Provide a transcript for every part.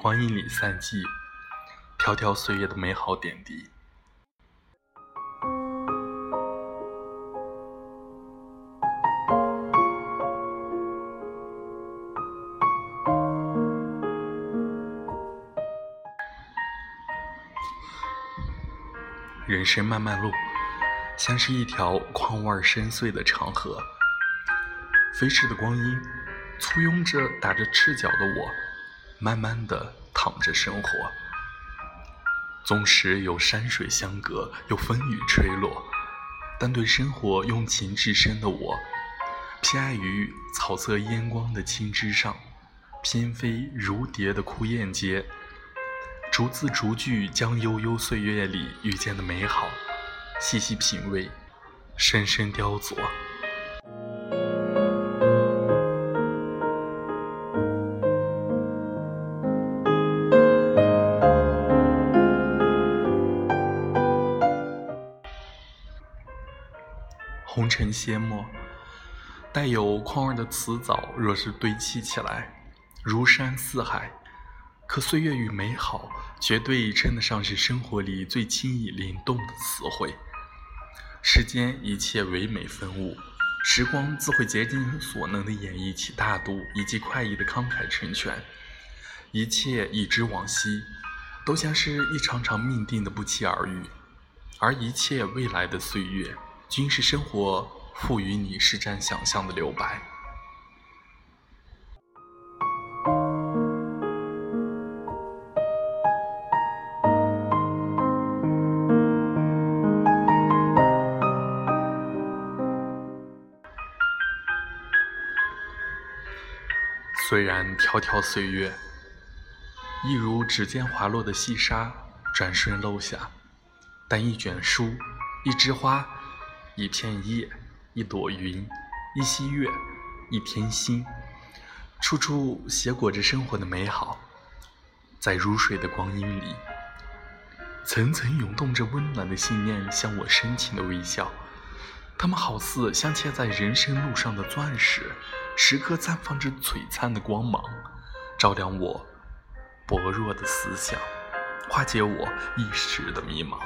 光阴里散尽，迢迢岁月的美好点滴。人生漫漫路，像是一条旷味深邃的长河。飞逝的光阴，簇拥着打着赤脚的我，慢慢的躺着生活。纵使有山水相隔，有风雨吹落，但对生活用情至深的我，偏爱于草色烟光的青枝上，翩飞如蝶的枯叶间。逐字逐句将悠悠岁月里遇见的美好，细细品味，深深雕琢。红尘阡陌，带有况味的词藻，若是堆砌起来，如山似海。可岁月与美好，绝对称得上是生活里最轻易灵动的词汇。世间一切唯美分物，时光自会竭尽所能地演绎起大度以及快意的慷慨成全。一切已知往昔，都像是一场场命定的不期而遇，而一切未来的岁月，均是生活赋予你施展想象的留白。虽然迢迢岁月，一如指尖滑落的细沙，转瞬漏下，但一卷书、一枝花、一片叶、一朵云、一溪月、一片心，处处写裹着生活的美好，在如水的光阴里，层层涌动着温暖的信念，向我深情的微笑。它们好似镶嵌在人生路上的钻石。时刻绽放着璀璨的光芒，照亮我薄弱的思想，化解我一时的迷茫。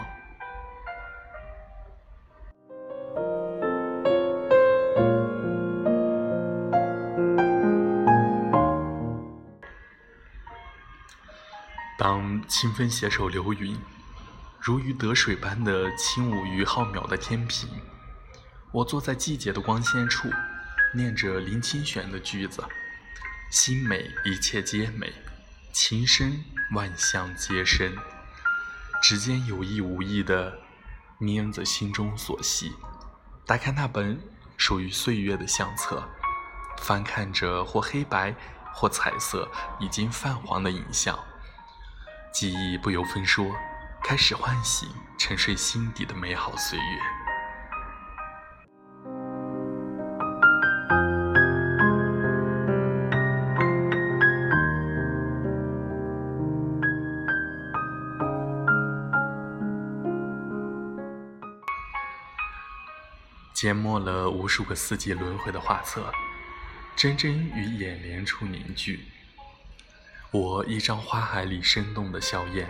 清风携手流云，如鱼得水般的轻舞于浩渺的天平，我坐在季节的光线处。念着林清玄的句子：“心美，一切皆美；情深，万象皆深。”指尖有意无意地拈着心中所系，打开那本属于岁月的相册，翻看着或黑白或彩色已经泛黄的影像，记忆不由分说，开始唤醒沉睡心底的美好岁月。缄默了无数个四季轮回的画册，真真与眼帘处凝聚。我一张花海里生动的笑靥，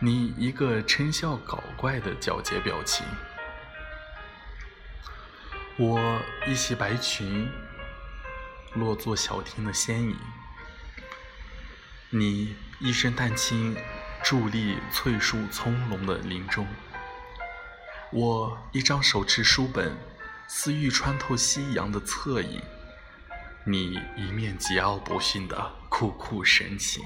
你一个嗔笑搞怪的皎洁表情。我一袭白裙，落座小厅的仙影。你一身淡青，伫立翠树葱茏的林中。我一张手持书本，似欲穿透夕阳的侧影；你一面桀骜不驯的酷酷神情。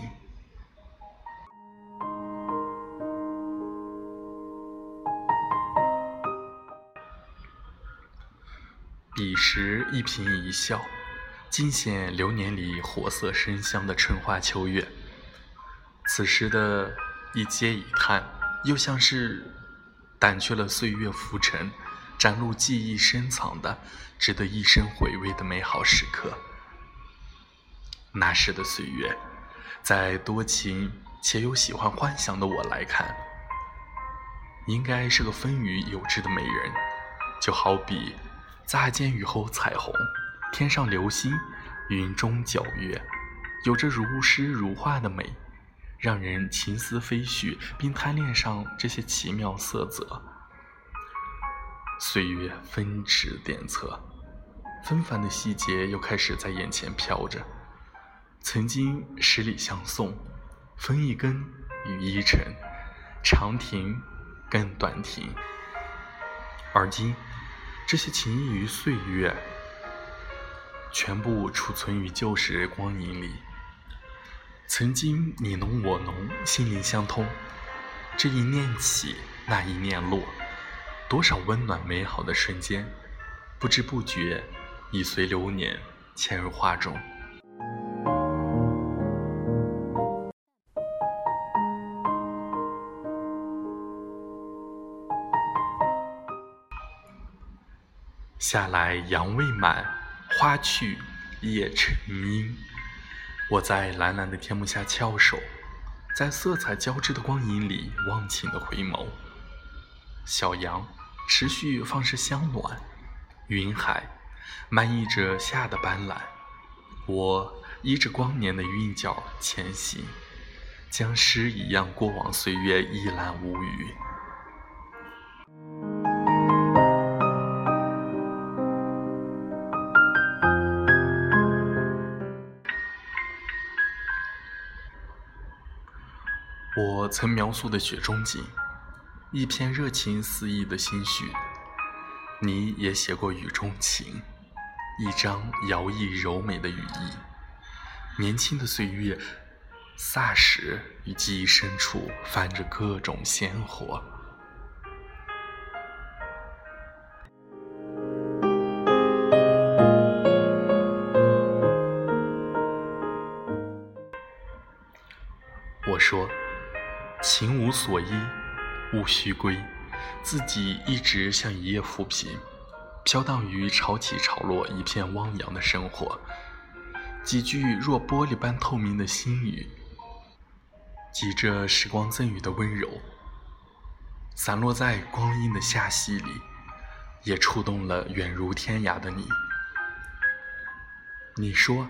彼时一颦一笑，尽显流年里活色生香的春花秋月；此时的一嗟一叹，又像是……掸去了岁月浮尘，展露记忆深藏的、值得一生回味的美好时刻。那时的岁月，在多情且又喜欢幻想的我来看，应该是个风雨有致的美人，就好比乍见雨后彩虹，天上流星，云中皎月，有着如诗如画的美，让人情思飞絮，并贪恋上这些奇妙色泽。岁月分尺点测，纷繁的细节又开始在眼前飘着。曾经十里相送，分一根雨一程，长亭更短亭。而今，这些情谊于岁月，全部储存于旧时光影里。曾经你侬我侬，心灵相通，这一念起，那一念落。多少温暖美好的瞬间，不知不觉已随流年嵌入画中。夏来阳未满，花去叶成阴。我在蓝蓝的天幕下翘首，在色彩交织的光影里忘情的回眸。小羊。持续放射香暖，云海漫溢着夏的斑斓。我依着光年的韵脚前行，将诗一样过往岁月一览无余。我曾描述的雪中景。一篇热情四溢的心绪，你也写过雨中情，一张摇曳柔美的羽翼。年轻的岁月，霎时与记忆深处泛着各种鲜活。我说，情无所依。勿须归，自己一直像一叶浮萍，飘荡于潮起潮落、一片汪洋的生活。几句若玻璃般透明的心语，集着时光赠予的温柔，散落在光阴的罅隙里，也触动了远如天涯的你。你说，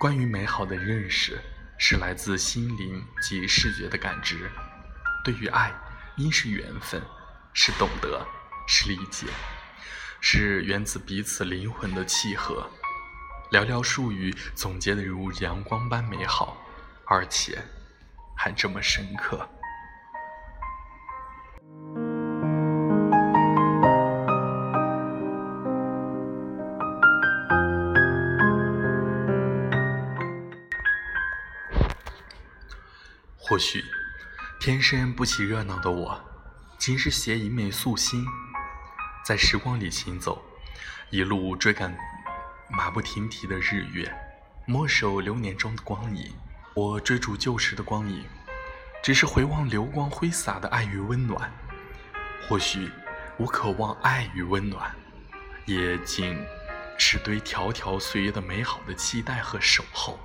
关于美好的认识，是来自心灵及视觉的感知。对于爱。因是缘分，是懂得，是理解，是源自彼此灵魂的契合。寥寥数语总结的如阳光般美好，而且还这么深刻。或许。天生不起热闹的我，今日携一枚素心，在时光里行走，一路追赶马不停蹄的日月，默守流年中的光影。我追逐旧时的光影，只是回望流光挥洒的爱与温暖。或许我渴望爱与温暖，也仅是对迢迢岁月的美好的期待和守候。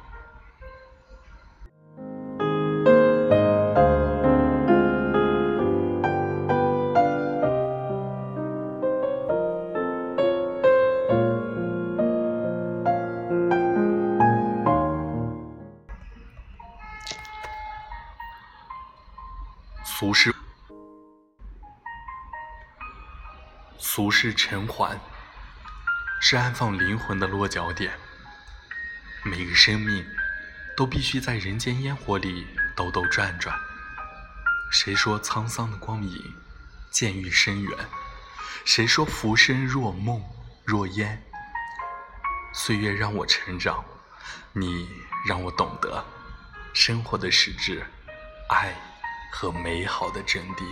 俗世尘寰，是安放灵魂的落脚点。每个生命都必须在人间烟火里兜兜转转。谁说沧桑的光影渐欲深远？谁说浮生若梦若烟？岁月让我成长，你让我懂得生活的实质，爱。和美好的真谛。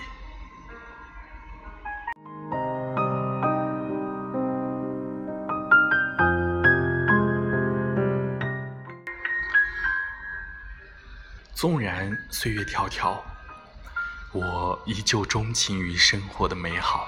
纵然岁月迢迢，我依旧钟情于生活的美好。